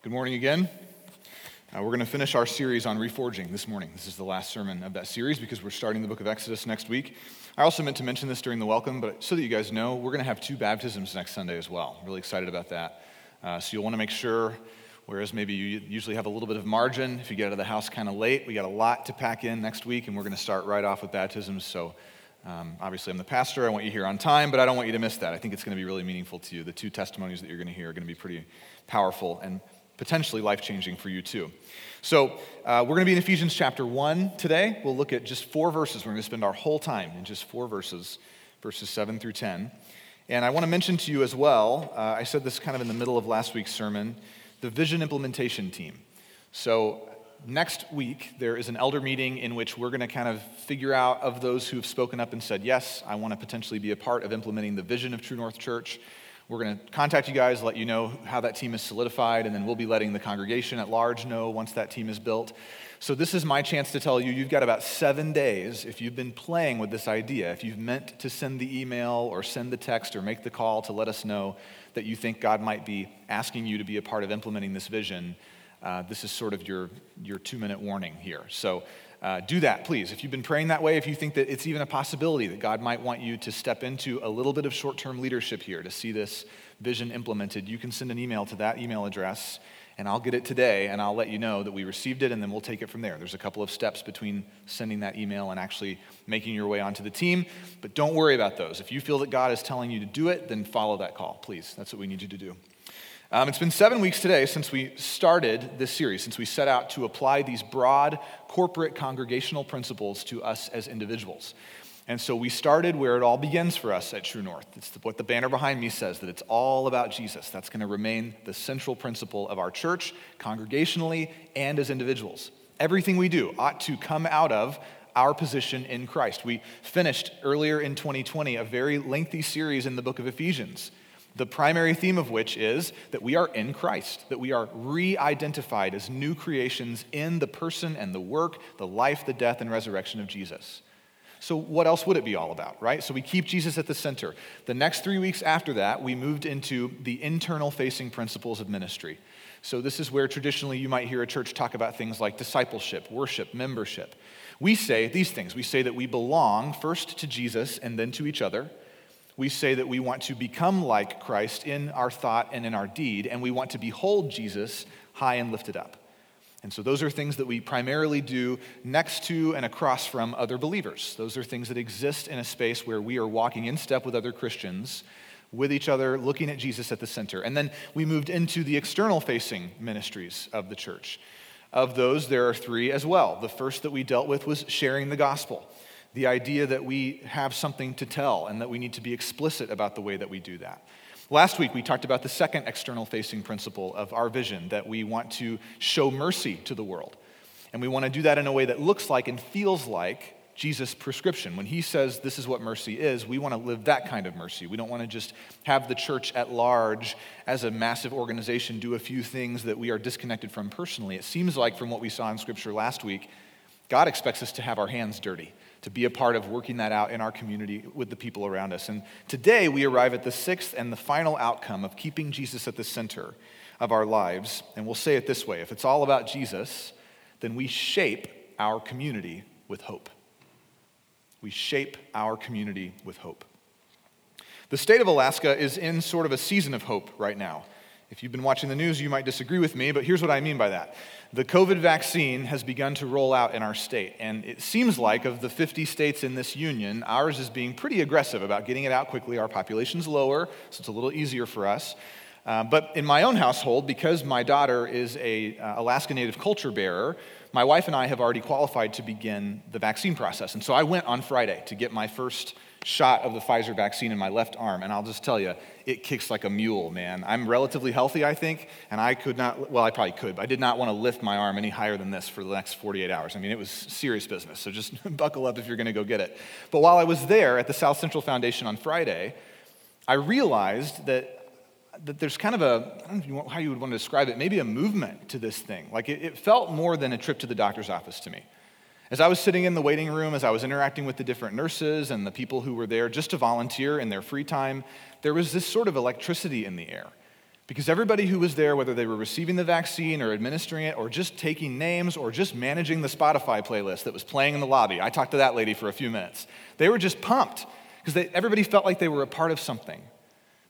Good morning again. Uh, we're going to finish our series on reforging this morning. This is the last sermon of that series because we're starting the book of Exodus next week. I also meant to mention this during the welcome, but so that you guys know, we're going to have two baptisms next Sunday as well. Really excited about that. Uh, so you'll want to make sure, whereas maybe you usually have a little bit of margin if you get out of the house kind of late, we got a lot to pack in next week, and we're going to start right off with baptisms. So um, obviously, I'm the pastor. I want you here on time, but I don't want you to miss that. I think it's going to be really meaningful to you. The two testimonies that you're going to hear are going to be pretty powerful and potentially life changing for you too. So, uh, we're going to be in Ephesians chapter 1 today. We'll look at just four verses. We're going to spend our whole time in just four verses, verses 7 through 10. And I want to mention to you as well, uh, I said this kind of in the middle of last week's sermon, the vision implementation team. So, next week, there is an elder meeting in which we're going to kind of figure out of those who've spoken up and said, Yes, I want to potentially be a part of implementing the vision of True North Church. We're going to contact you guys, let you know how that team is solidified, and then we'll be letting the congregation at large know once that team is built. So, this is my chance to tell you you've got about seven days if you've been playing with this idea, if you've meant to send the email or send the text or make the call to let us know that you think God might be asking you to be a part of implementing this vision. Uh, this is sort of your, your two minute warning here. So, uh, do that, please. If you've been praying that way, if you think that it's even a possibility that God might want you to step into a little bit of short term leadership here to see this vision implemented, you can send an email to that email address, and I'll get it today, and I'll let you know that we received it, and then we'll take it from there. There's a couple of steps between sending that email and actually making your way onto the team, but don't worry about those. If you feel that God is telling you to do it, then follow that call, please. That's what we need you to do. Um, it's been seven weeks today since we started this series, since we set out to apply these broad corporate congregational principles to us as individuals. And so we started where it all begins for us at True North. It's what the banner behind me says that it's all about Jesus. That's going to remain the central principle of our church, congregationally and as individuals. Everything we do ought to come out of our position in Christ. We finished earlier in 2020 a very lengthy series in the book of Ephesians the primary theme of which is that we are in Christ, that we are re identified as new creations in the person and the work, the life, the death, and resurrection of Jesus. So, what else would it be all about, right? So, we keep Jesus at the center. The next three weeks after that, we moved into the internal facing principles of ministry. So, this is where traditionally you might hear a church talk about things like discipleship, worship, membership. We say these things. We say that we belong first to Jesus and then to each other we say that we want to become like Christ in our thought and in our deed, and we want to behold Jesus high and lifted up. And so, those are things that we primarily do next to and across from other believers. Those are things that exist in a space where we are walking in step with other Christians, with each other, looking at Jesus at the center. And then we moved into the external facing ministries of the church. Of those, there are three as well. The first that we dealt with was sharing the gospel the idea that we have something to tell and that we need to be explicit about the way that we do that. Last week, we talked about the second external facing principle of our vision that we want to show mercy to the world. And we want to do that in a way that looks like and feels like Jesus' prescription. When he says this is what mercy is, we want to live that kind of mercy. We don't want to just have the church at large as a massive organization do a few things that we are disconnected from personally. It seems like, from what we saw in Scripture last week, God expects us to have our hands dirty to be a part of working that out in our community with the people around us. And today we arrive at the sixth and the final outcome of keeping Jesus at the center of our lives. And we'll say it this way if it's all about Jesus, then we shape our community with hope. We shape our community with hope. The state of Alaska is in sort of a season of hope right now. If you've been watching the news, you might disagree with me, but here's what I mean by that. The COVID vaccine has begun to roll out in our state, and it seems like of the 50 states in this union, ours is being pretty aggressive about getting it out quickly. Our population's lower, so it's a little easier for us. Uh, but in my own household, because my daughter is a uh, Alaska Native culture bearer, my wife and I have already qualified to begin the vaccine process. And so I went on Friday to get my first shot of the Pfizer vaccine in my left arm, and I'll just tell you, it kicks like a mule, man. I'm relatively healthy, I think, and I could not, well, I probably could, but I did not want to lift my arm any higher than this for the next 48 hours. I mean, it was serious business, so just buckle up if you're going to go get it. But while I was there at the South Central Foundation on Friday, I realized that that there's kind of a, I don't know how you would want to describe it, maybe a movement to this thing. Like it, it felt more than a trip to the doctor's office to me. As I was sitting in the waiting room, as I was interacting with the different nurses and the people who were there just to volunteer in their free time, there was this sort of electricity in the air. Because everybody who was there, whether they were receiving the vaccine or administering it or just taking names or just managing the Spotify playlist that was playing in the lobby, I talked to that lady for a few minutes. They were just pumped because everybody felt like they were a part of something.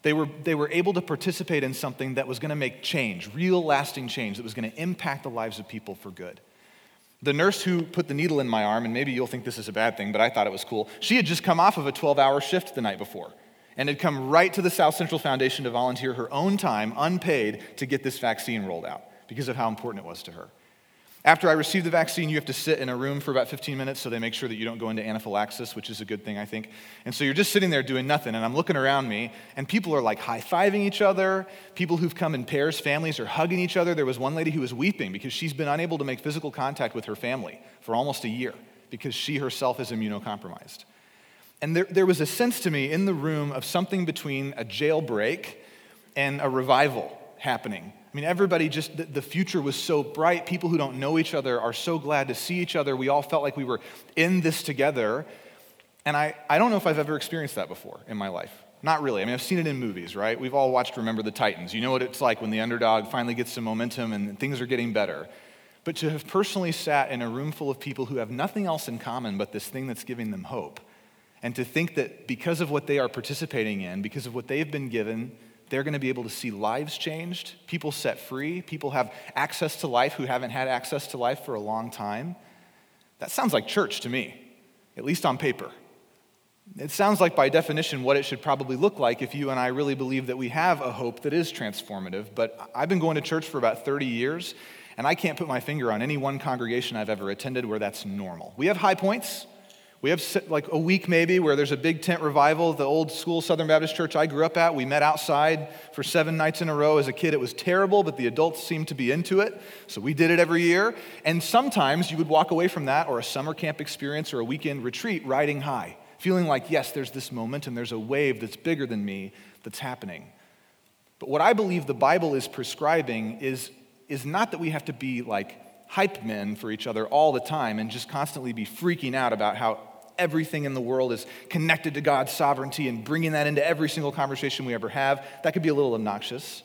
They were, they were able to participate in something that was going to make change, real lasting change, that was going to impact the lives of people for good. The nurse who put the needle in my arm, and maybe you'll think this is a bad thing, but I thought it was cool, she had just come off of a 12 hour shift the night before and had come right to the South Central Foundation to volunteer her own time, unpaid, to get this vaccine rolled out because of how important it was to her. After I received the vaccine, you have to sit in a room for about 15 minutes so they make sure that you don't go into anaphylaxis, which is a good thing, I think. And so you're just sitting there doing nothing, and I'm looking around me, and people are like high fiving each other. People who've come in pairs, families are hugging each other. There was one lady who was weeping because she's been unable to make physical contact with her family for almost a year because she herself is immunocompromised. And there, there was a sense to me in the room of something between a jailbreak and a revival happening. I mean, everybody just, the, future was so bright. People who don't know each other are so glad to see each other. We all felt like we were in this together. And I, I don't know if I've ever experienced that before in my life. Not really. I mean, I've seen it in movies, right? We've all watched Remember the Titans. You know what it's like when the underdog finally gets some momentum and things are getting better. But to have personally sat in a room full of people who have nothing else in common but this thing that's giving them hope and to think that because of what they are participating in, because of what they've been given, they're going to be able to see lives changed, people set free, people have access to life who haven't had access to life for a long time. That sounds like church to me, at least on paper. It sounds like, by definition, what it should probably look like if you and I really believe that we have a hope that is transformative. But I've been going to church for about 30 years, and I can't put my finger on any one congregation I've ever attended where that's normal. We have high points, we have like a week maybe where there's a big tent revival. The old school Southern Baptist church I grew up at, we met outside for seven nights in a row. As a kid, it was terrible, but the adults seemed to be into it. So we did it every year. And sometimes you would walk away from that or a summer camp experience or a weekend retreat riding high, feeling like, yes, there's this moment and there's a wave that's bigger than me that's happening. But what I believe the Bible is prescribing is, is not that we have to be like hype men for each other all the time and just constantly be freaking out about how everything in the world is connected to God's sovereignty and bringing that into every single conversation we ever have. That could be a little obnoxious.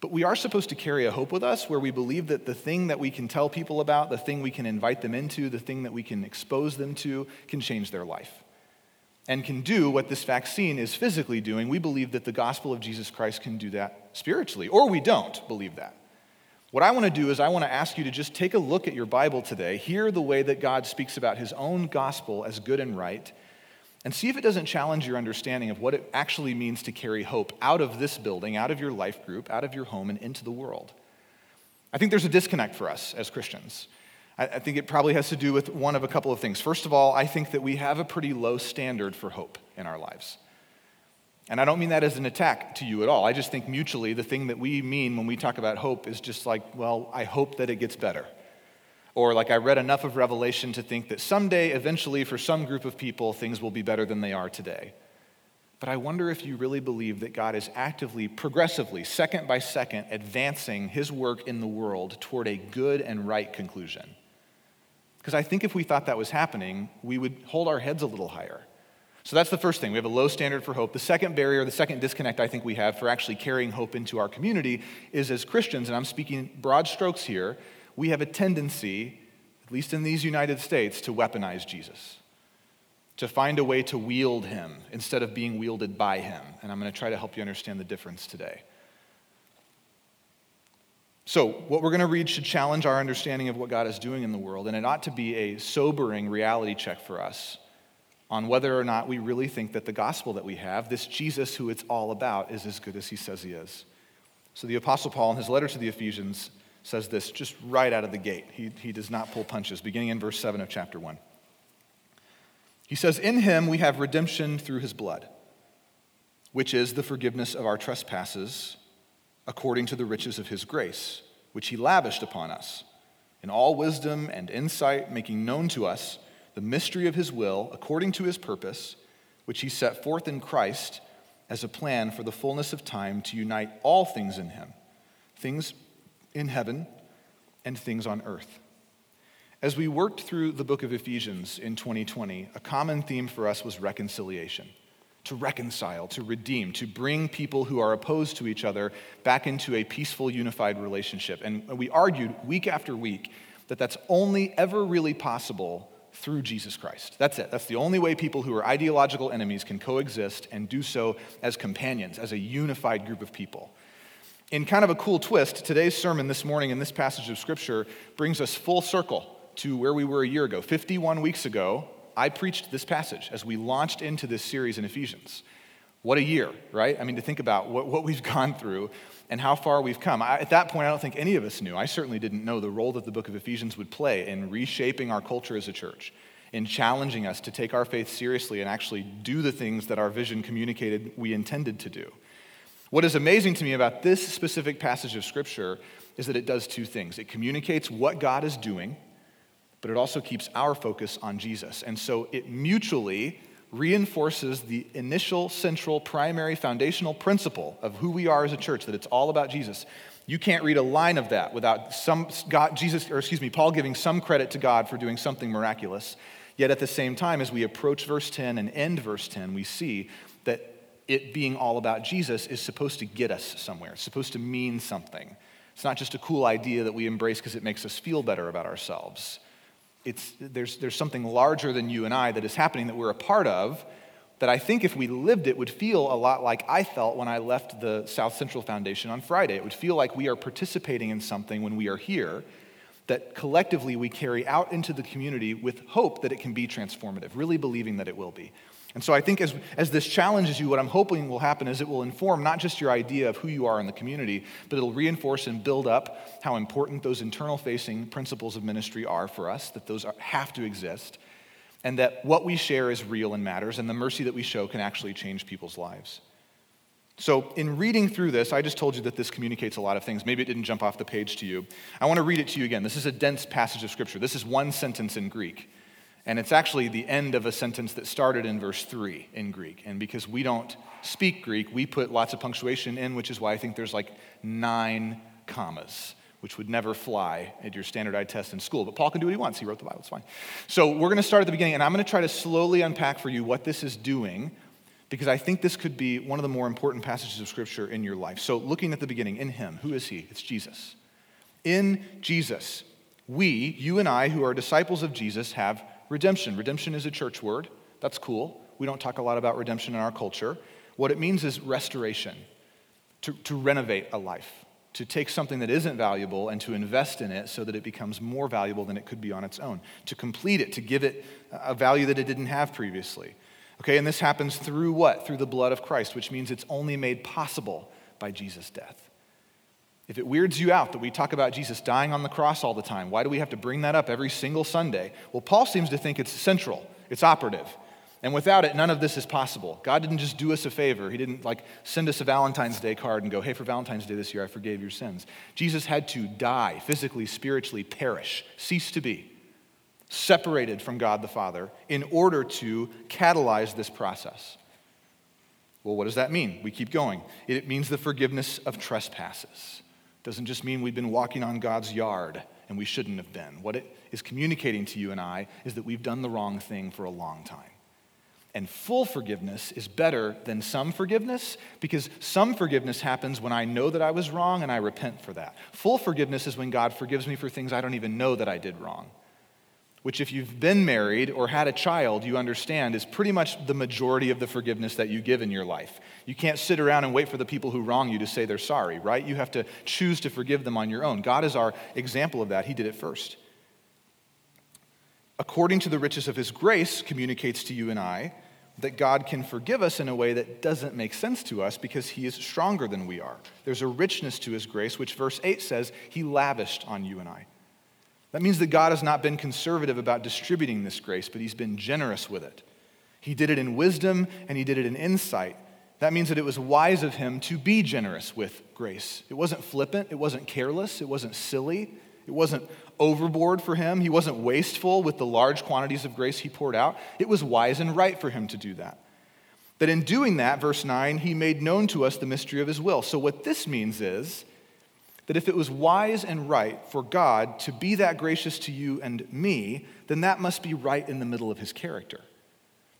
But we are supposed to carry a hope with us where we believe that the thing that we can tell people about, the thing we can invite them into, the thing that we can expose them to, can change their life and can do what this vaccine is physically doing. We believe that the gospel of Jesus Christ can do that spiritually, or we don't believe that. What I want to do is, I want to ask you to just take a look at your Bible today, hear the way that God speaks about his own gospel as good and right, and see if it doesn't challenge your understanding of what it actually means to carry hope out of this building, out of your life group, out of your home, and into the world. I think there's a disconnect for us as Christians. I think it probably has to do with one of a couple of things. First of all, I think that we have a pretty low standard for hope in our lives. And I don't mean that as an attack to you at all. I just think mutually, the thing that we mean when we talk about hope is just like, well, I hope that it gets better. Or like, I read enough of Revelation to think that someday, eventually, for some group of people, things will be better than they are today. But I wonder if you really believe that God is actively, progressively, second by second, advancing his work in the world toward a good and right conclusion. Because I think if we thought that was happening, we would hold our heads a little higher. So that's the first thing. We have a low standard for hope. The second barrier, the second disconnect I think we have for actually carrying hope into our community is as Christians, and I'm speaking broad strokes here, we have a tendency, at least in these United States, to weaponize Jesus, to find a way to wield him instead of being wielded by him. And I'm going to try to help you understand the difference today. So, what we're going to read should challenge our understanding of what God is doing in the world, and it ought to be a sobering reality check for us on whether or not we really think that the gospel that we have, this Jesus who it's all about, is as good as he says he is. So the Apostle Paul, in his letter to the Ephesians, says this just right out of the gate. He, he does not pull punches, beginning in verse 7 of chapter 1. He says, In him we have redemption through his blood, which is the forgiveness of our trespasses according to the riches of his grace, which he lavished upon us in all wisdom and insight, making known to us the mystery of his will according to his purpose, which he set forth in Christ as a plan for the fullness of time to unite all things in him, things in heaven and things on earth. As we worked through the book of Ephesians in 2020, a common theme for us was reconciliation. to reconcile, to redeem, to bring people who are opposed to each other back into a peaceful, unified relationship. And we argued week after week that that's only ever really possible through Jesus Christ. That's it. That's the only way people who are ideological enemies can coexist and do so as companions, as a unified group of people. In kind of a cool twist, today's sermon this morning in this passage of Scripture brings us full circle to where we were a year ago. 51 weeks ago, I preached this passage as we launched into this series in Ephesians. What a year, right? I mean, to think about what, what we've gone through and how far we've come. I, at that point, I don't think any of us knew. I certainly didn't know the role that the book of Ephesians would play in reshaping our culture as a church, in challenging us to take our faith seriously and actually do the things that our vision communicated we intended to do. What is amazing to me about this specific passage of Scripture is that it does two things it communicates what God is doing, but it also keeps our focus on Jesus. And so it mutually reinforces the initial, central, primary, foundational principle of who we are as a church, that it's all about Jesus. You can't read a line of that without some God, Jesus, or excuse me, Paul giving some credit to God for doing something miraculous. Yet at the same time, as we approach verse 10 and end verse 10, we see that it being all about Jesus is supposed to get us somewhere. It's supposed to mean something. It's not just a cool idea that we embrace because it makes us feel better about ourselves it's, there's, there's something larger than you and I that is happening that we're a part of that I think if we lived it would feel a lot like I felt when I left the South Central Foundation on Friday. It would feel like we are participating in something when we are here that collectively we carry out into the community with hope that it can be transformative, really believing that it will be. And so I think as, as this challenges you, what I'm hoping will happen is it will inform not just your idea of who you are in the community, but it'll reinforce and build up how important those internal facing principles of ministry are for us, that those are, have to exist, and that what we share is real and matters, and the mercy that we show can actually change people's lives. So, in reading through this, I just told you that this communicates a lot of things. Maybe it didn't jump off the page to you. I want to read it to you again. This is a dense passage of Scripture. This is one sentence in Greek. And it's actually the end of a sentence that started in verse 3 in Greek. And because we don't speak Greek, we put lots of punctuation in, which is why I think there's like nine commas, which would never fly at your standardized test in school. But Paul can do what he wants. He wrote the Bible, it's fine. So we're going to start at the beginning, and I'm going to try to slowly unpack for you what this is doing, because I think this could be one of the more important passages of Scripture in your life. So looking at the beginning, in Him, who is He? It's Jesus. In Jesus, we, you and I, who are disciples of Jesus, have redemption. Redemption is a church word. That's cool. We don't talk a lot about redemption in our culture. What it means is restoration, to, to renovate a life, to take something that isn't valuable and to invest in it so that it becomes more valuable than it could be on its own, to complete it, to give it a value that it didn't have previously. Okay, and this happens through what? Through the blood of Christ, which means it's only made possible by Jesus' death. If it weirds you out that we talk about Jesus dying on the cross all the time, why do we have to bring that up every single Sunday? Well, Paul seems to think it's central, it's operative. And without it, none of this is possible. God didn't just do us a favor. He didn't like send us a Valentine's Day card and go, hey, for Valentine's Day this year, I forgave your sins. Jesus had to die, physically, spiritually, perish, cease to be, separated from God the Father in order to catalyze this process. Well, what does that mean? We keep going. It means the forgiveness of trespasses doesn't just mean we've been walking on God's yard and we shouldn't have been. What it is communicating to you and I is that we've done the wrong thing for a long time. And full forgiveness is better than some forgiveness because some forgiveness happens when I know that I was wrong and I repent for that. Full forgiveness is when God forgives me for things I don't even know that I did wrong which, if you've been married or had a child, you understand is pretty much the majority of the forgiveness that you give in your life. You can't sit around and wait for the people who wrong you to say they're sorry, right? You have to choose to forgive them on your own. God is our example of that. He did it first. According to the riches of his grace, communicates to you and I that God can forgive us in a way that doesn't make sense to us because he is stronger than we are. There's a richness to his grace, which verse 8 says he lavished on you and I. That means that God has not been conservative about distributing this grace, but He's been generous with it. He did it in wisdom and He did it in insight. That means that it was wise of Him to be generous with grace. It wasn't flippant, it wasn't careless, it wasn't silly, it wasn't overboard for Him. He wasn't wasteful with the large quantities of grace He poured out. It was wise and right for Him to do that. That in doing that, verse 9, He made known to us the mystery of His will. So, what this means is, that if it was wise and right for God to be that gracious to you and me, then that must be right in the middle of his character.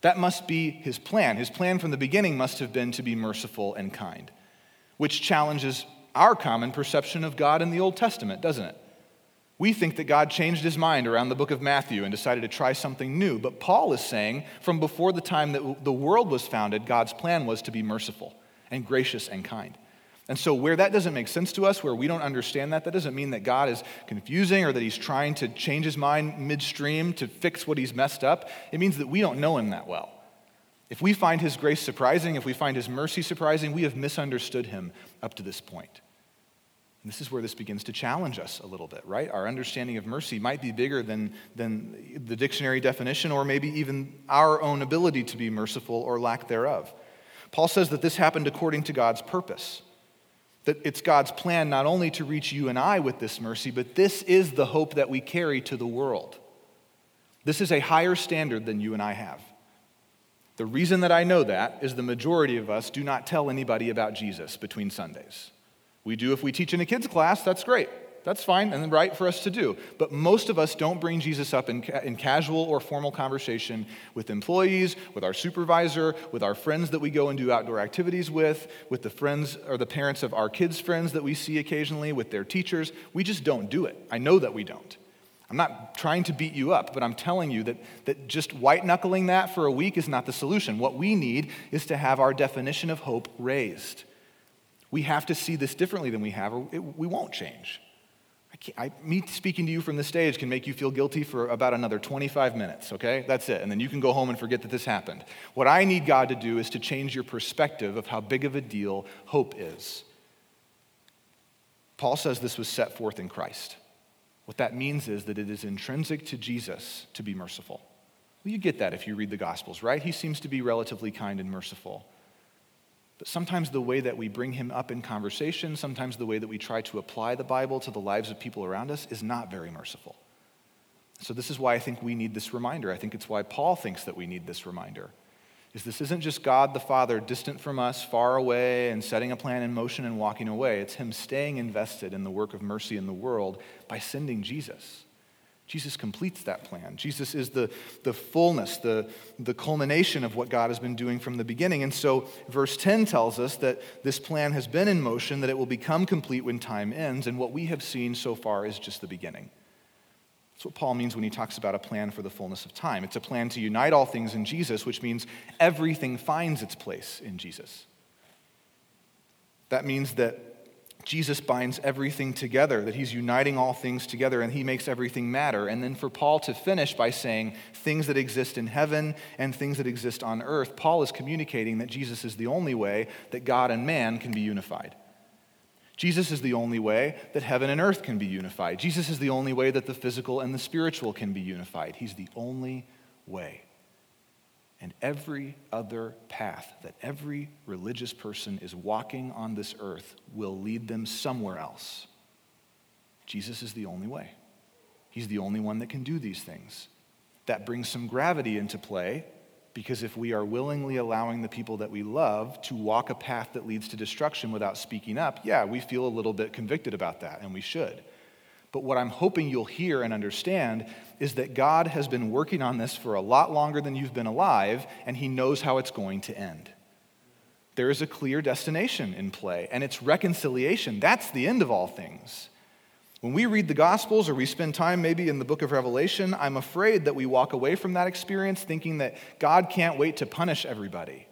That must be his plan. His plan from the beginning must have been to be merciful and kind, which challenges our common perception of God in the Old Testament, doesn't it? We think that God changed his mind around the book of Matthew and decided to try something new. But Paul is saying from before the time that the world was founded, God's plan was to be merciful and gracious and kind. And so, where that doesn't make sense to us, where we don't understand that, that doesn't mean that God is confusing or that he's trying to change his mind midstream to fix what he's messed up. It means that we don't know him that well. If we find his grace surprising, if we find his mercy surprising, we have misunderstood him up to this point. And this is where this begins to challenge us a little bit, right? Our understanding of mercy might be bigger than, than the dictionary definition or maybe even our own ability to be merciful or lack thereof. Paul says that this happened according to God's purpose. That it's God's plan not only to reach you and I with this mercy, but this is the hope that we carry to the world. This is a higher standard than you and I have. The reason that I know that is the majority of us do not tell anybody about Jesus between Sundays. We do if we teach in a kids' class, that's great. That's fine and right for us to do. But most of us don't bring Jesus up in, ca- in casual or formal conversation with employees, with our supervisor, with our friends that we go and do outdoor activities with, with the friends or the parents of our kids' friends that we see occasionally, with their teachers. We just don't do it. I know that we don't. I'm not trying to beat you up, but I'm telling you that, that just white knuckling that for a week is not the solution. What we need is to have our definition of hope raised. We have to see this differently than we have, or it, we won't change. I, me speaking to you from the stage can make you feel guilty for about another 25 minutes, okay? That's it. And then you can go home and forget that this happened. What I need God to do is to change your perspective of how big of a deal hope is. Paul says this was set forth in Christ. What that means is that it is intrinsic to Jesus to be merciful. Well, you get that if you read the Gospels, right? He seems to be relatively kind and merciful. But sometimes the way that we bring him up in conversation, sometimes the way that we try to apply the Bible to the lives of people around us is not very merciful. So, this is why I think we need this reminder. I think it's why Paul thinks that we need this reminder. Is this isn't just God the Father distant from us, far away, and setting a plan in motion and walking away. It's Him staying invested in the work of mercy in the world by sending Jesus. Jesus completes that plan. Jesus is the, the fullness, the, the culmination of what God has been doing from the beginning. And so, verse 10 tells us that this plan has been in motion, that it will become complete when time ends, and what we have seen so far is just the beginning. That's what Paul means when he talks about a plan for the fullness of time. It's a plan to unite all things in Jesus, which means everything finds its place in Jesus. That means that Jesus binds everything together, that he's uniting all things together and he makes everything matter. And then for Paul to finish by saying things that exist in heaven and things that exist on earth, Paul is communicating that Jesus is the only way that God and man can be unified. Jesus is the only way that heaven and earth can be unified. Jesus is the only way that the physical and the spiritual can be unified. He's the only way and every other path that every religious person is walking on this earth will lead them somewhere else. Jesus is the only way. He's the only one that can do these things. That brings some gravity into play because if we are willingly allowing the people that we love to walk a path that leads to destruction without speaking up, yeah, we feel a little bit convicted about that, and we should. But what I'm hoping you'll hear and understand is that God has been working on this for a lot longer than you've been alive, and He knows how it's going to end. There is a clear destination in play, and it's reconciliation. That's the end of all things. When we read the Gospels or we spend time maybe in the book of Revelation, I'm afraid that we walk away from that experience thinking that God can't wait to punish everybody.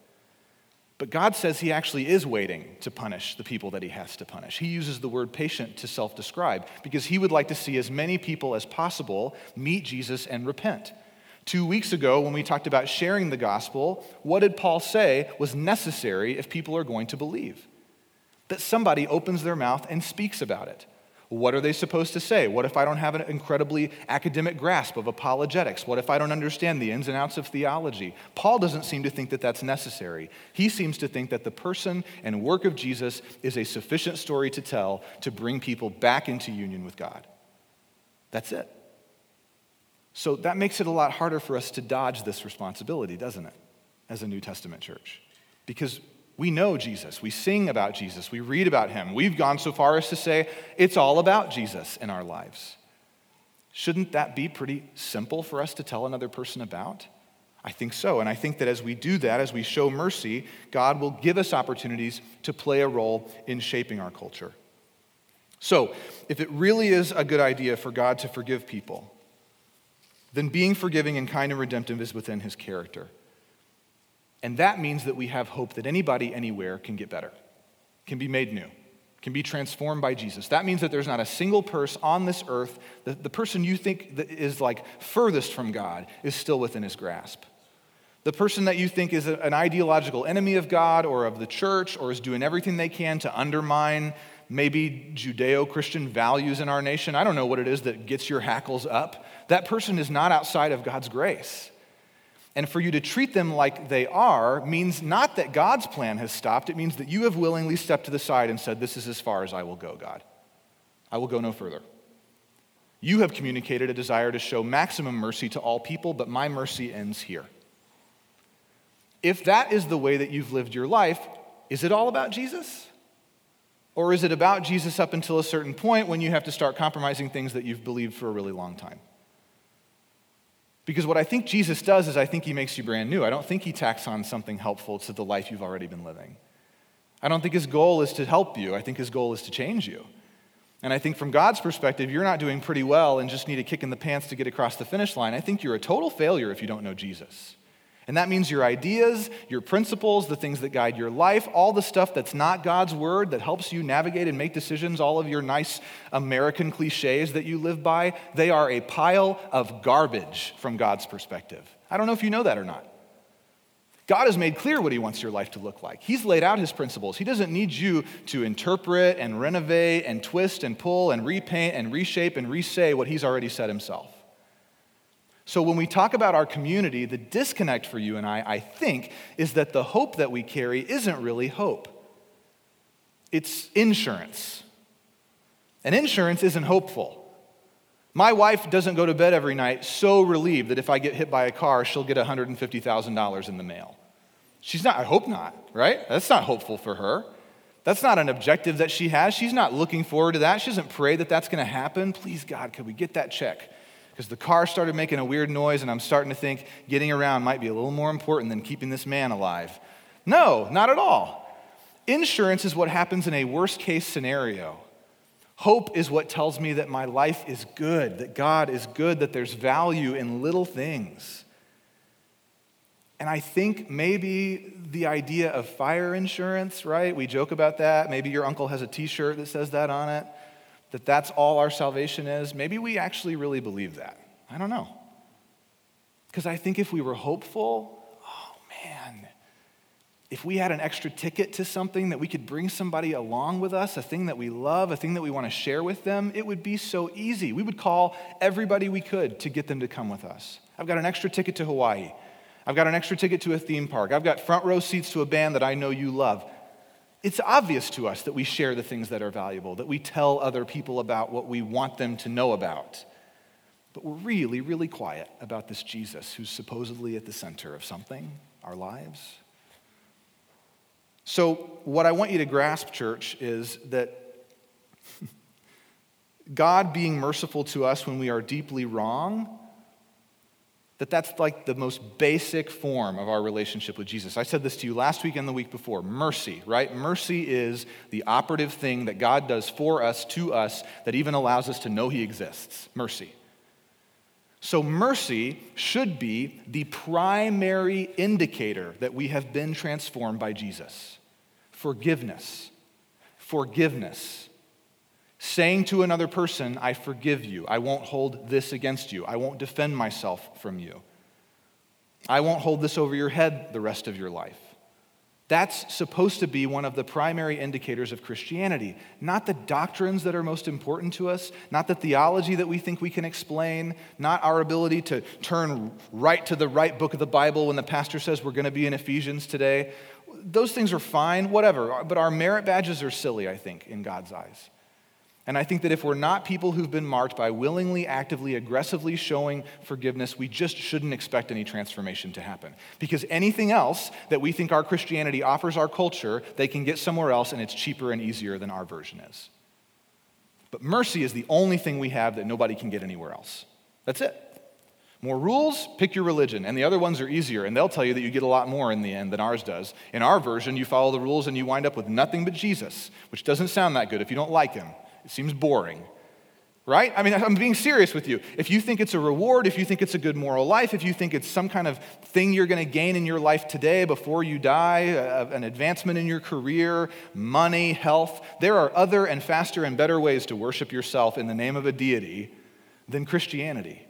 But God says he actually is waiting to punish the people that he has to punish. He uses the word patient to self describe because he would like to see as many people as possible meet Jesus and repent. Two weeks ago, when we talked about sharing the gospel, what did Paul say was necessary if people are going to believe? That somebody opens their mouth and speaks about it. What are they supposed to say? What if I don't have an incredibly academic grasp of apologetics? What if I don't understand the ins and outs of theology? Paul doesn't seem to think that that's necessary. He seems to think that the person and work of Jesus is a sufficient story to tell to bring people back into union with God. That's it. So that makes it a lot harder for us to dodge this responsibility, doesn't it, as a New Testament church? Because we know Jesus. We sing about Jesus. We read about him. We've gone so far as to say it's all about Jesus in our lives. Shouldn't that be pretty simple for us to tell another person about? I think so. And I think that as we do that, as we show mercy, God will give us opportunities to play a role in shaping our culture. So, if it really is a good idea for God to forgive people, then being forgiving and kind and redemptive is within his character. And that means that we have hope that anybody, anywhere can get better, can be made new, can be transformed by Jesus. That means that there's not a single person on this earth, the, the person you think that is like furthest from God is still within his grasp. The person that you think is an ideological enemy of God or of the church or is doing everything they can to undermine maybe Judeo Christian values in our nation, I don't know what it is that gets your hackles up. That person is not outside of God's grace. And for you to treat them like they are means not that God's plan has stopped, it means that you have willingly stepped to the side and said, This is as far as I will go, God. I will go no further. You have communicated a desire to show maximum mercy to all people, but my mercy ends here. If that is the way that you've lived your life, is it all about Jesus? Or is it about Jesus up until a certain point when you have to start compromising things that you've believed for a really long time? Because what I think Jesus does is I think he makes you brand new. I don't think he tacks on something helpful to the life you've already been living. I don't think his goal is to help you. I think his goal is to change you. And I think from God's perspective, you're not doing pretty well and just need a kick in the pants to get across the finish line. I think you're a total failure if you don't know Jesus. And that means your ideas, your principles, the things that guide your life, all the stuff that's not God's word that helps you navigate and make decisions, all of your nice American cliches that you live by, they are a pile of garbage from God's perspective. I don't know if you know that or not. God has made clear what he wants your life to look like. He's laid out his principles. He doesn't need you to interpret and renovate and twist and pull and repaint and reshape and resay what he's already said himself. So, when we talk about our community, the disconnect for you and I, I think, is that the hope that we carry isn't really hope. It's insurance. And insurance isn't hopeful. My wife doesn't go to bed every night so relieved that if I get hit by a car, she'll get $150,000 in the mail. She's not, I hope not, right? That's not hopeful for her. That's not an objective that she has. She's not looking forward to that. She doesn't pray that that's going to happen. Please, God, could we get that check? Because the car started making a weird noise, and I'm starting to think getting around might be a little more important than keeping this man alive. No, not at all. Insurance is what happens in a worst case scenario. Hope is what tells me that my life is good, that God is good, that there's value in little things. And I think maybe the idea of fire insurance, right? We joke about that. Maybe your uncle has a t shirt that says that on it that that's all our salvation is, maybe we actually really believe that. I don't know. Because I think if we were hopeful, oh man, if we had an extra ticket to something that we could bring somebody along with us, a thing that we love, a thing that we want to share with them, it would be so easy. We would call everybody we could to get them to come with us. I've got an extra ticket to Hawaii. I've got an extra ticket to a theme park. I've got front row seats to a band that I know you love it's obvious to us that we share the things that are valuable, that we tell other people about what we want them to know about. But we're really, really quiet about this Jesus who's supposedly at the center of something, our lives. So, what I want you to grasp, church, is that God being merciful to us when we are deeply wrong that that's like the most basic form of our relationship with Jesus. I said this to you last week and the week before. Mercy, right? Mercy is the operative thing that God does for us, to us, that even allows us to know He exists. Mercy. So, mercy should be the primary indicator that we have been transformed by Jesus. Forgiveness. Forgiveness saying to another person, I forgive you. I won't hold this against you. I won't defend myself from you. I won't hold this over your head the rest of your life. That's supposed to be one of the primary indicators of Christianity. Not the doctrines that are most important to us, not the theology that we think we can explain, not our ability to turn right to the right book of the Bible when the pastor says we're going to be in Ephesians today. Those things are fine, whatever. But our merit badges are silly, I think, in God's eyes. And I think that if we're not people who've been marked by willingly, actively, aggressively showing forgiveness, we just shouldn't expect any transformation to happen. Because anything else that we think our Christianity offers our culture, they can get somewhere else and it's cheaper and easier than our version is. But mercy is the only thing we have that nobody can get anywhere else. That's it. More rules, pick your religion. And the other ones are easier, and they'll tell you that you get a lot more in the end than ours does. In our version, you follow the rules and you wind up with nothing but Jesus, which doesn't sound that good if you don't like him. It seems boring. Right? I mean, I'm being serious with you. If you think it's a reward, if you think it's a good moral life, if you think it's some kind of thing you're going to gain in your life today before you die, uh, an advancement in your career, money, health, there are other and faster and better ways to worship yourself in the name of a deity than Christianity.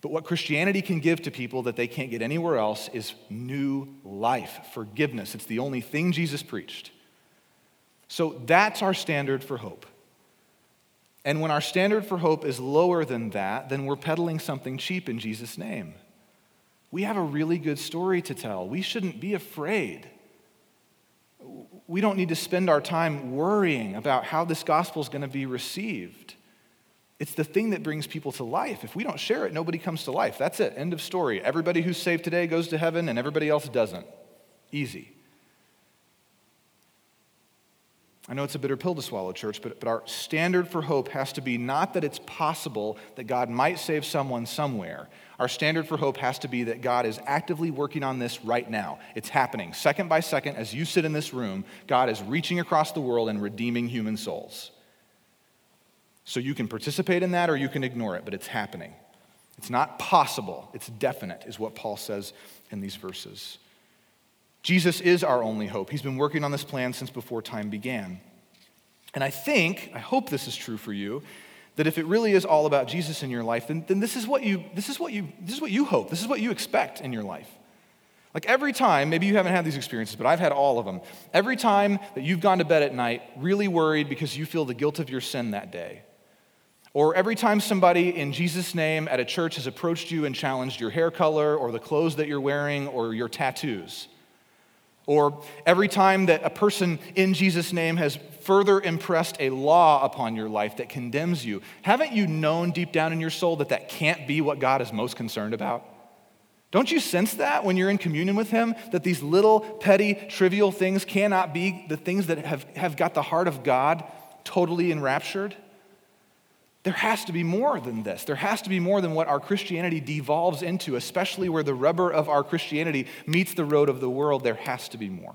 But what Christianity can give to people that they can't get anywhere else is new life, forgiveness. It's the only thing Jesus preached. So that's our standard for hope. And when our standard for hope is lower than that, then we're peddling something cheap in Jesus' name. We have a really good story to tell. We shouldn't be afraid. We don't need to spend our time worrying about how this gospel is going to be received. It's the thing that brings people to life. If we don't share it, nobody comes to life. That's it. End of story. Everybody who's saved today goes to heaven, and everybody else doesn't. Easy. I know it's a bitter pill to swallow, church, but, but our standard for hope has to be not that it's possible that God might save someone somewhere. Our standard for hope has to be that God is actively working on this right now. It's happening. Second by second, as you sit in this room, God is reaching across the world and redeeming human souls. So you can participate in that or you can ignore it, but it's happening. It's not possible, it's definite, is what Paul says in these verses. Jesus is our only hope. He's been working on this plan since before time began. And I think, I hope this is true for you, that if it really is all about Jesus in your life, then, then this, is what you, this, is what you, this is what you hope. This is what you expect in your life. Like every time, maybe you haven't had these experiences, but I've had all of them. Every time that you've gone to bed at night really worried because you feel the guilt of your sin that day, or every time somebody in Jesus' name at a church has approached you and challenged your hair color or the clothes that you're wearing or your tattoos. Or every time that a person in Jesus' name has further impressed a law upon your life that condemns you, haven't you known deep down in your soul that that can't be what God is most concerned about? Don't you sense that when you're in communion with Him? That these little, petty, trivial things cannot be the things that have, have got the heart of God totally enraptured? There has to be more than this. There has to be more than what our Christianity devolves into, especially where the rubber of our Christianity meets the road of the world. There has to be more.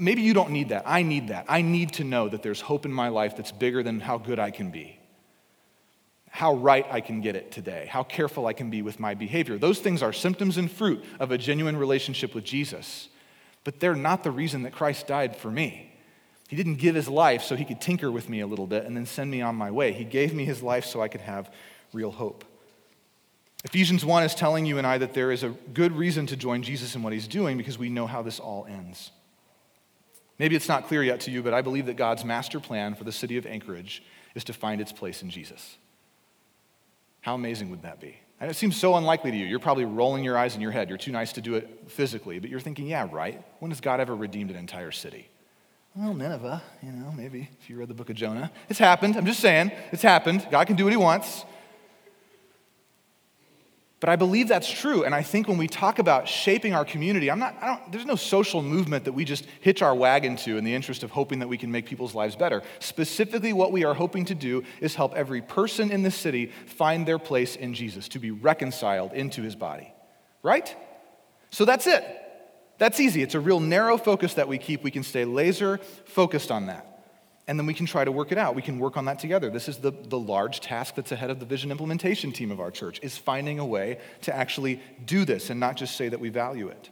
Maybe you don't need that. I need that. I need to know that there's hope in my life that's bigger than how good I can be, how right I can get it today, how careful I can be with my behavior. Those things are symptoms and fruit of a genuine relationship with Jesus, but they're not the reason that Christ died for me. He didn't give his life so he could tinker with me a little bit and then send me on my way. He gave me his life so I could have real hope. Ephesians 1 is telling you and I that there is a good reason to join Jesus in what he's doing because we know how this all ends. Maybe it's not clear yet to you, but I believe that God's master plan for the city of Anchorage is to find its place in Jesus. How amazing would that be? And it seems so unlikely to you. You're probably rolling your eyes in your head. You're too nice to do it physically, but you're thinking, yeah, right. When has God ever redeemed an entire city? Well, Nineveh, you know, maybe if you read the book of Jonah. It's happened. I'm just saying, it's happened. God can do what he wants. But I believe that's true. And I think when we talk about shaping our community, I'm not, I don't, there's no social movement that we just hitch our wagon to in the interest of hoping that we can make people's lives better. Specifically, what we are hoping to do is help every person in the city find their place in Jesus, to be reconciled into his body. Right? So that's it. That's easy. It's a real narrow focus that we keep. We can stay laser focused on that. And then we can try to work it out. We can work on that together. This is the, the large task that's ahead of the vision implementation team of our church, is finding a way to actually do this and not just say that we value it.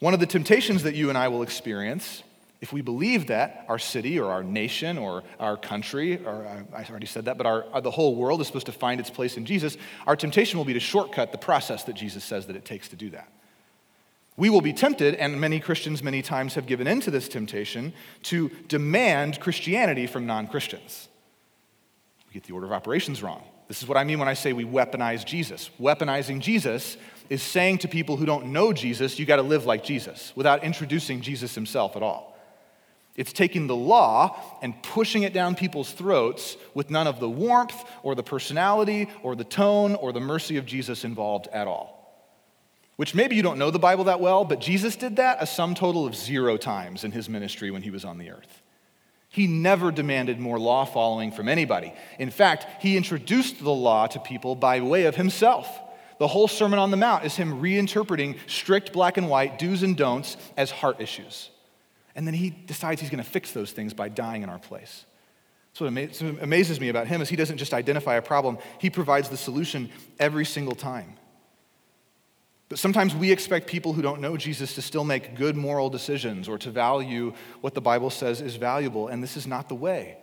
One of the temptations that you and I will experience if we believe that our city or our nation or our country, or I already said that, but our, the whole world is supposed to find its place in Jesus, our temptation will be to shortcut the process that Jesus says that it takes to do that. We will be tempted, and many Christians many times have given in to this temptation, to demand Christianity from non Christians. We get the order of operations wrong. This is what I mean when I say we weaponize Jesus. Weaponizing Jesus is saying to people who don't know Jesus, you got to live like Jesus, without introducing Jesus himself at all. It's taking the law and pushing it down people's throats with none of the warmth or the personality or the tone or the mercy of Jesus involved at all. Which maybe you don't know the Bible that well, but Jesus did that a sum total of zero times in his ministry when he was on the earth. He never demanded more law following from anybody. In fact, he introduced the law to people by way of himself. The whole Sermon on the Mount is him reinterpreting strict black and white do's and don'ts as heart issues. And then he decides he's going to fix those things by dying in our place. So what amazes me about him is he doesn't just identify a problem, he provides the solution every single time. But sometimes we expect people who don't know Jesus to still make good moral decisions or to value what the Bible says is valuable, and this is not the way.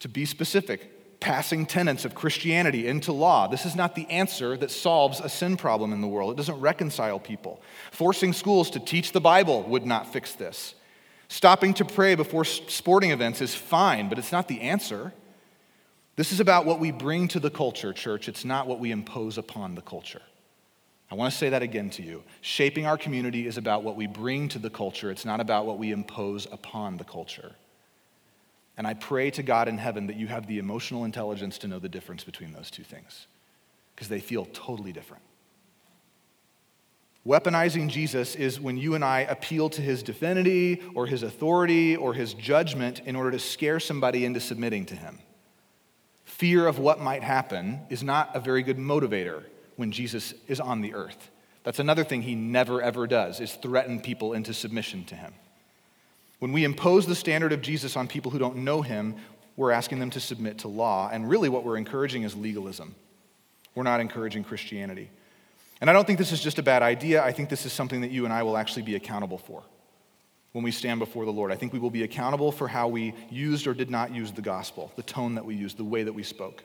To be specific, passing tenets of Christianity into law. This is not the answer that solves a sin problem in the world. It doesn't reconcile people. Forcing schools to teach the Bible would not fix this. Stopping to pray before sporting events is fine, but it's not the answer. This is about what we bring to the culture, church. It's not what we impose upon the culture. I want to say that again to you. Shaping our community is about what we bring to the culture, it's not about what we impose upon the culture. And I pray to God in heaven that you have the emotional intelligence to know the difference between those two things, because they feel totally different. Weaponizing Jesus is when you and I appeal to his divinity or his authority or his judgment in order to scare somebody into submitting to him. Fear of what might happen is not a very good motivator when Jesus is on the earth. That's another thing he never ever does is threaten people into submission to him. When we impose the standard of Jesus on people who don't know him, we're asking them to submit to law, and really what we're encouraging is legalism. We're not encouraging Christianity. And I don't think this is just a bad idea. I think this is something that you and I will actually be accountable for when we stand before the Lord. I think we will be accountable for how we used or did not use the gospel, the tone that we used, the way that we spoke.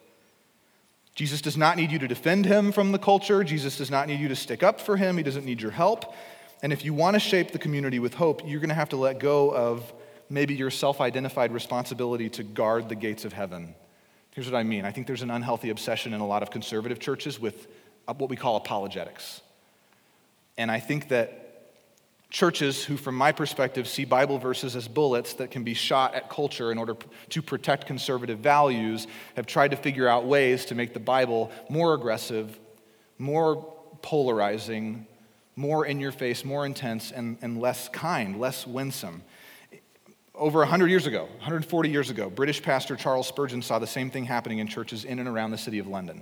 Jesus does not need you to defend him from the culture. Jesus does not need you to stick up for him. He doesn't need your help. And if you want to shape the community with hope, you're going to have to let go of maybe your self identified responsibility to guard the gates of heaven. Here's what I mean I think there's an unhealthy obsession in a lot of conservative churches with what we call apologetics. And I think that churches who, from my perspective, see Bible verses as bullets that can be shot at culture in order to protect conservative values, have tried to figure out ways to make the Bible more aggressive, more polarizing, more in your face, more intense, and, and less kind, less winsome. Over 100 years ago, 140 years ago, British pastor Charles Spurgeon saw the same thing happening in churches in and around the city of London.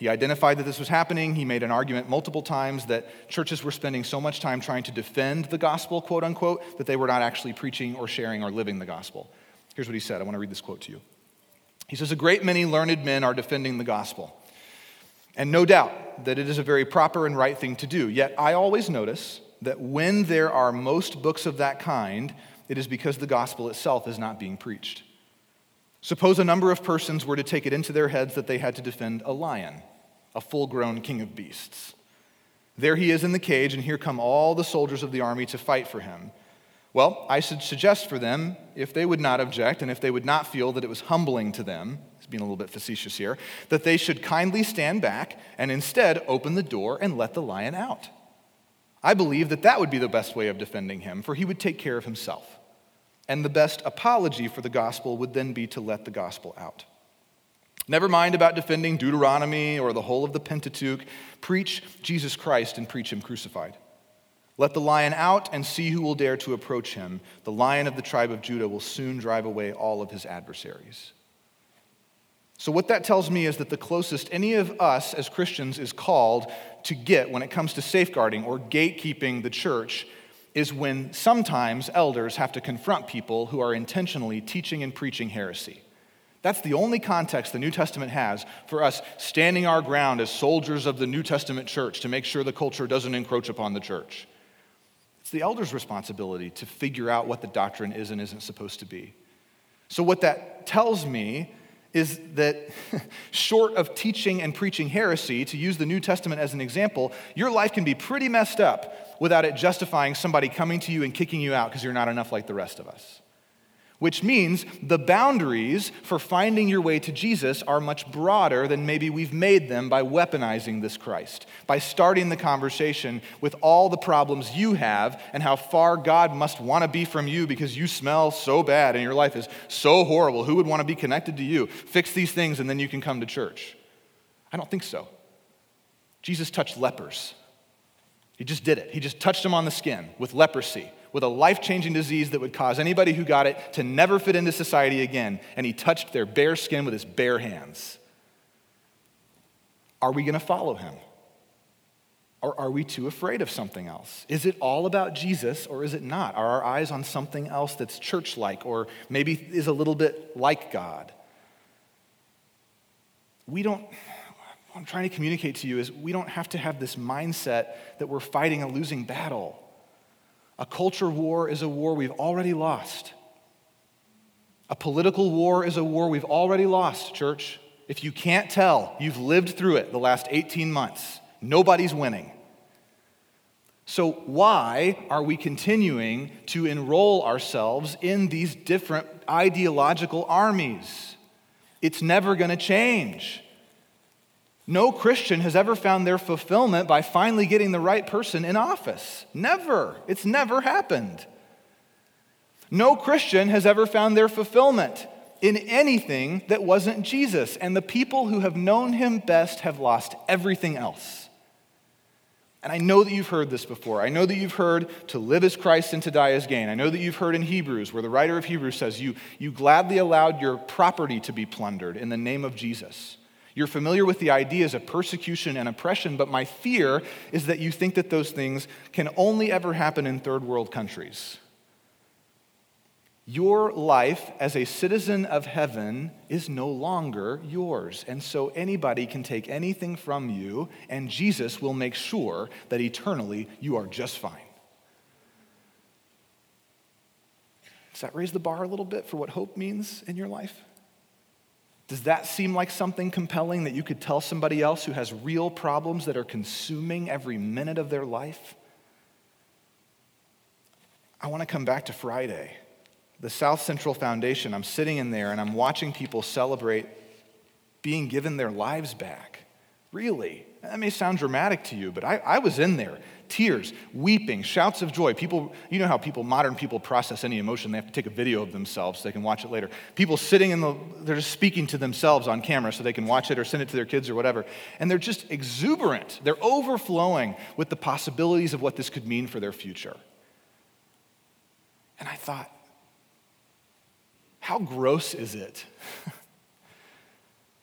He identified that this was happening. He made an argument multiple times that churches were spending so much time trying to defend the gospel, quote unquote, that they were not actually preaching or sharing or living the gospel. Here's what he said. I want to read this quote to you. He says, A great many learned men are defending the gospel. And no doubt that it is a very proper and right thing to do. Yet I always notice that when there are most books of that kind, it is because the gospel itself is not being preached. Suppose a number of persons were to take it into their heads that they had to defend a lion a full grown king of beasts. There he is in the cage, and here come all the soldiers of the army to fight for him. Well, I should suggest for them, if they would not object and if they would not feel that it was humbling to them, being a little bit facetious here, that they should kindly stand back and instead open the door and let the lion out. I believe that that would be the best way of defending him, for he would take care of himself. And the best apology for the gospel would then be to let the gospel out. Never mind about defending Deuteronomy or the whole of the Pentateuch. Preach Jesus Christ and preach him crucified. Let the lion out and see who will dare to approach him. The lion of the tribe of Judah will soon drive away all of his adversaries. So, what that tells me is that the closest any of us as Christians is called to get when it comes to safeguarding or gatekeeping the church is when sometimes elders have to confront people who are intentionally teaching and preaching heresy. That's the only context the New Testament has for us standing our ground as soldiers of the New Testament church to make sure the culture doesn't encroach upon the church. It's the elder's responsibility to figure out what the doctrine is and isn't supposed to be. So, what that tells me is that short of teaching and preaching heresy, to use the New Testament as an example, your life can be pretty messed up without it justifying somebody coming to you and kicking you out because you're not enough like the rest of us which means the boundaries for finding your way to Jesus are much broader than maybe we've made them by weaponizing this Christ, by starting the conversation with all the problems you have and how far God must want to be from you because you smell so bad and your life is so horrible. Who would want to be connected to you? Fix these things and then you can come to church. I don't think so. Jesus touched lepers. He just did it. He just touched them on the skin with leprosy with a life changing disease that would cause anybody who got it to never fit into society again, and he touched their bare skin with his bare hands. Are we going to follow him? Or are we too afraid of something else? Is it all about Jesus or is it not? Are our eyes on something else that's church like or maybe is a little bit like God? We don't, what I'm trying to communicate to you is we don't have to have this mindset that we're fighting a losing battle. A culture war is a war we've already lost. A political war is a war we've already lost, church. If you can't tell, you've lived through it the last 18 months. Nobody's winning. So, why are we continuing to enroll ourselves in these different ideological armies? It's never going to change. No Christian has ever found their fulfillment by finally getting the right person in office. Never. It's never happened. No Christian has ever found their fulfillment in anything that wasn't Jesus. And the people who have known him best have lost everything else. And I know that you've heard this before. I know that you've heard to live as Christ and to die as gain. I know that you've heard in Hebrews, where the writer of Hebrews says, You, you gladly allowed your property to be plundered in the name of Jesus. You're familiar with the ideas of persecution and oppression, but my fear is that you think that those things can only ever happen in third world countries. Your life as a citizen of heaven is no longer yours. And so anybody can take anything from you, and Jesus will make sure that eternally you are just fine. Does that raise the bar a little bit for what hope means in your life? Does that seem like something compelling that you could tell somebody else who has real problems that are consuming every minute of their life? I want to come back to Friday the South Central Foundation, I'm sitting in there and I'm watching people celebrate being given their lives back. Really? That may sound dramatic to you, but I, I was in there. Tears, weeping, shouts of joy. People, you know how people, modern people process any emotion. They have to take a video of themselves so they can watch it later. People sitting in the, they're just speaking to themselves on camera so they can watch it or send it to their kids or whatever. And they're just exuberant. They're overflowing with the possibilities of what this could mean for their future. And I thought, how gross is it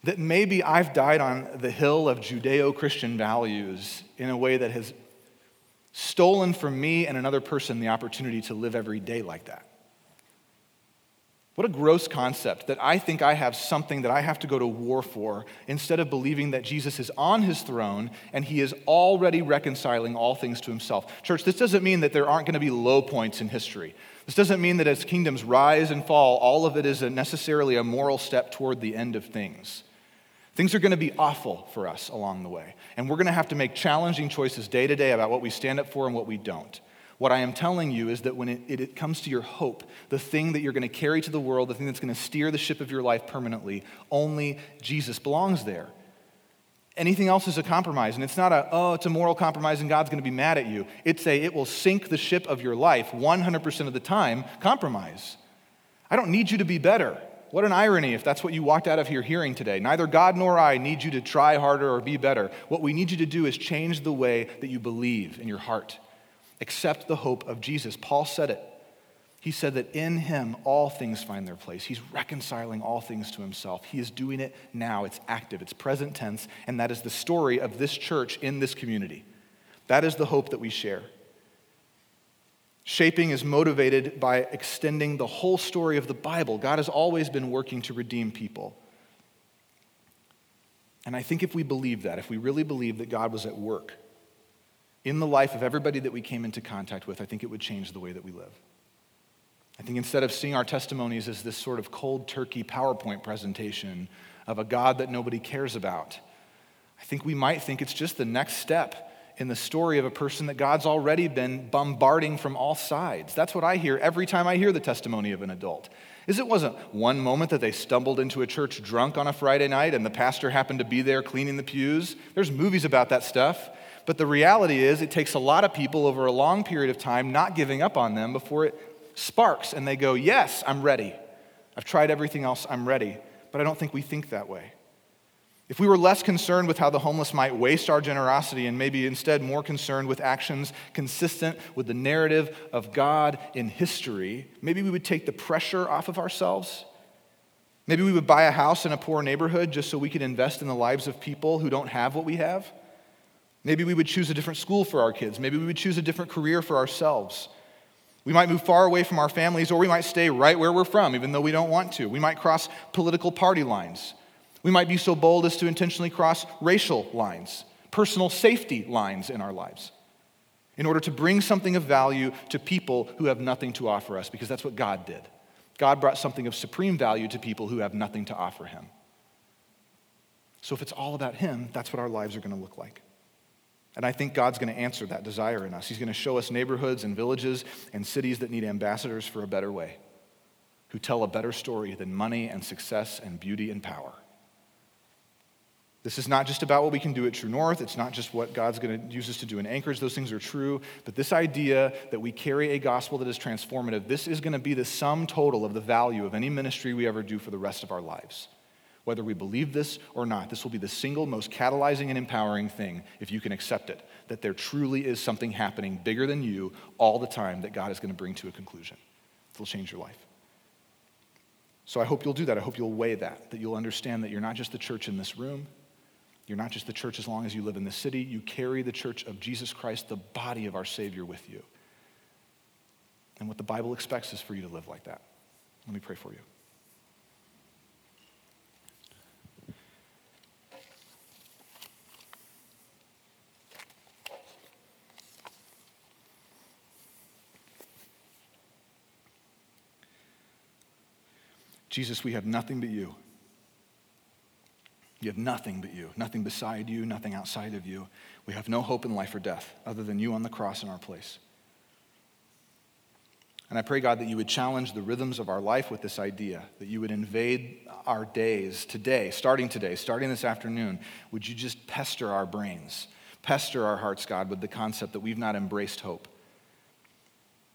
that maybe I've died on the hill of Judeo Christian values in a way that has stolen from me and another person the opportunity to live every day like that? What a gross concept that I think I have something that I have to go to war for instead of believing that Jesus is on his throne and he is already reconciling all things to himself. Church, this doesn't mean that there aren't going to be low points in history. This doesn't mean that as kingdoms rise and fall, all of it is a necessarily a moral step toward the end of things. Things are going to be awful for us along the way. And we're going to have to make challenging choices day to day about what we stand up for and what we don't. What I am telling you is that when it, it, it, comes to your hope, the thing that you're going to carry to the world, the thing that's going to steer the ship of your life permanently, only Jesus belongs there. Anything else is a compromise. And it's not a, oh, it's a moral compromise and God's going to be mad at you. It's a, it will sink the ship of your life 100% of the time, compromise. I don't need you to be better. What an irony if that's what you walked out of here hearing today. Neither God nor I need you to try harder or be better. What we need you to do is change the way that you believe in your heart. Accept the hope of Jesus. Paul said it. He said that in him all things find their place. He's reconciling all things to himself. He is doing it now. It's active, it's present tense, and that is the story of this church in this community. That is the hope that we share. Shaping is motivated by extending the whole story of the Bible. God has always been working to redeem people. And I think if we believe that, if we really believe that God was at work in the life of everybody that we came into contact with, I think it would change the way that we live. I think instead of seeing our testimonies as this sort of cold turkey PowerPoint presentation of a God that nobody cares about, I think we might think it's just the next step in the story of a person that God's already been bombarding from all sides. That's what I hear every time I hear the testimony of an adult. Is it wasn't one moment that they stumbled into a church drunk on a Friday night and the pastor happened to be there cleaning the pews. There's movies about that stuff. But the reality is, it takes a lot of people over a long period of time not giving up on them before it sparks and they go, Yes, I'm ready. I've tried everything else, I'm ready. But I don't think we think that way. If we were less concerned with how the homeless might waste our generosity and maybe instead more concerned with actions consistent with the narrative of God in history, maybe we would take the pressure off of ourselves. Maybe we would buy a house in a poor neighborhood just so we could invest in the lives of people who don't have what we have. Maybe we would choose a different school for our kids. Maybe we would choose a different career for ourselves. We might move far away from our families, or we might stay right where we're from, even though we don't want to. We might cross political party lines. We might be so bold as to intentionally cross racial lines, personal safety lines in our lives, in order to bring something of value to people who have nothing to offer us, because that's what God did. God brought something of supreme value to people who have nothing to offer Him. So if it's all about Him, that's what our lives are going to look like. And I think God's going to answer that desire in us. He's going to show us neighborhoods and villages and cities that need ambassadors for a better way, who tell a better story than money and success and beauty and power. This is not just about what we can do at True North. It's not just what God's going to use us to do in Anchorage. Those things are true. But this idea that we carry a gospel that is transformative, this is going to be the sum total of the value of any ministry we ever do for the rest of our lives. Whether we believe this or not, this will be the single most catalyzing and empowering thing if you can accept it that there truly is something happening bigger than you all the time that God is going to bring to a conclusion. It'll change your life. So I hope you'll do that. I hope you'll weigh that, that you'll understand that you're not just the church in this room. You're not just the church as long as you live in the city. You carry the church of Jesus Christ, the body of our Savior, with you. And what the Bible expects is for you to live like that. Let me pray for you. Jesus, we have nothing but you. You have nothing but you, nothing beside you, nothing outside of you. We have no hope in life or death other than you on the cross in our place. And I pray, God, that you would challenge the rhythms of our life with this idea, that you would invade our days today, starting today, starting this afternoon. Would you just pester our brains, pester our hearts, God, with the concept that we've not embraced hope?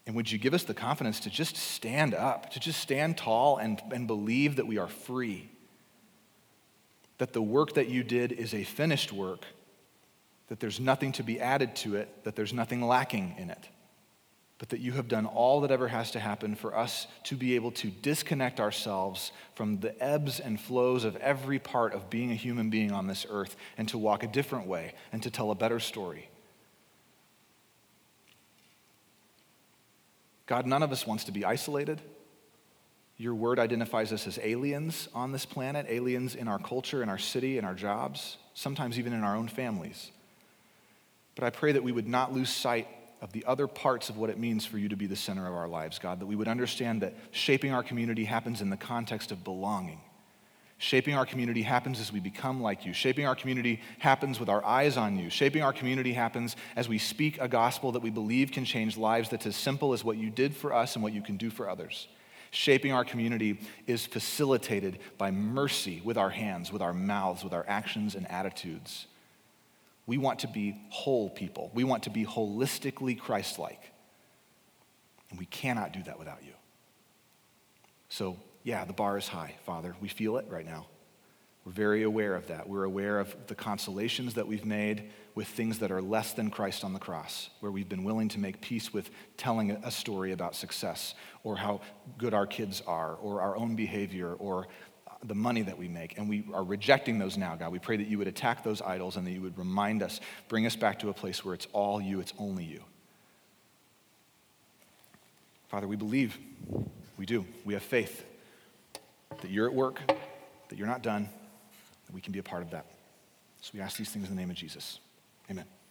And would you give us the confidence to just stand up, to just stand tall and, and believe that we are free? That the work that you did is a finished work, that there's nothing to be added to it, that there's nothing lacking in it, but that you have done all that ever has to happen for us to be able to disconnect ourselves from the ebbs and flows of every part of being a human being on this earth and to walk a different way and to tell a better story. God, none of us wants to be isolated. Your word identifies us as aliens on this planet, aliens in our culture, in our city, in our jobs, sometimes even in our own families. But I pray that we would not lose sight of the other parts of what it means for you to be the center of our lives, God, that we would understand that shaping our community happens in the context of belonging Shaping our community happens as we become like you. Shaping our community happens with our eyes on you. Shaping our community happens as we speak a gospel that we believe can change lives that's as simple as what you did for us and what you can do for others. Shaping our community is facilitated by mercy with our hands, with our mouths, with our actions and attitudes. We want to be whole people. We want to be holistically Christ like. And we cannot do that without you. So yeah, the bar is high, Father. We feel it right now. We're very aware of that. We're aware of the consolations that we've made with things that are less than Christ on the cross, where we've been willing to make peace with telling a story about success or how good our kids are or our own behavior or the money that we make. And we are rejecting those now, God. We pray that you would attack those idols and that you would remind us, bring us back to a place where it's all you, it's only you. Father, we believe. We do. We have faith that you're at work, that you're not done, that we can be a part of that. So we ask these things in the name of Jesus. Amen.